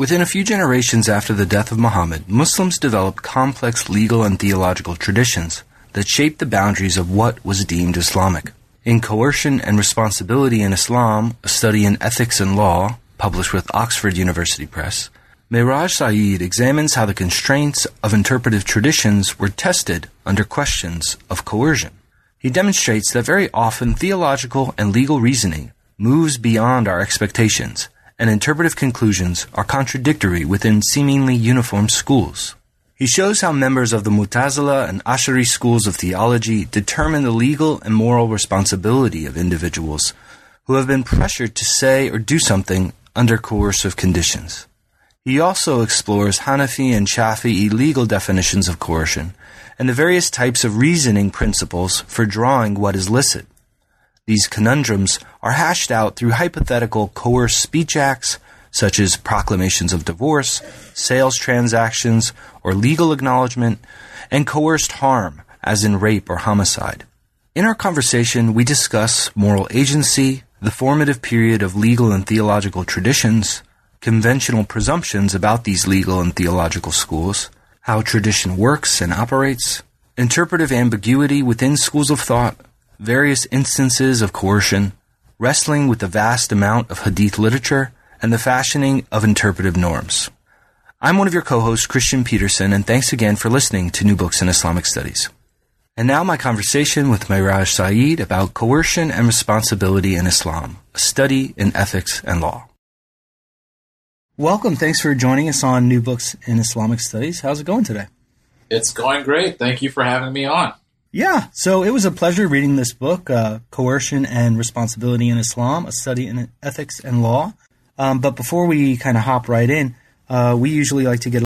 Within a few generations after the death of Muhammad, Muslims developed complex legal and theological traditions that shaped the boundaries of what was deemed Islamic. In Coercion and Responsibility in Islam, a study in ethics and law, published with Oxford University Press, Mairaj Syed examines how the constraints of interpretive traditions were tested under questions of coercion. He demonstrates that very often theological and legal reasoning moves beyond our expectations, and interpretive conclusions are contradictory within seemingly uniform schools. He shows how members of the Mutazila and Ash'ari schools of theology determine the legal and moral responsibility of individuals who have been pressured to say or do something under coercive conditions. He also explores Hanafi and Shafi'i legal definitions of coercion and the various types of reasoning principles for drawing what is licit. These conundrums are hashed out through hypothetical coerced speech acts, such as proclamations of divorce, sales transactions, or legal acknowledgement, and coerced harm, as in rape or homicide. In our conversation, we discuss moral agency, the formative period of legal and theological traditions, conventional presumptions about these legal and theological schools, how tradition works and operates, interpretive ambiguity within schools of thought, various instances of coercion, wrestling with the vast amount of hadith literature, and the fashioning of interpretive norms. I'm one of your co-hosts, Kristian Petersen, and thanks again for listening to New Books in Islamic Studies. And now my conversation with Mairaj Syed about coercion and responsibility in Islam, a study in ethics and law. Welcome. Thanks for joining us on New Books in Islamic Studies. How's it going today? It's going great. Thank you for having me on. Yeah, so it was a pleasure reading this book, uh, Coercion and Responsibility in Islam, a study in ethics and law. Um, but before we kind of hop right in, uh, we usually like to get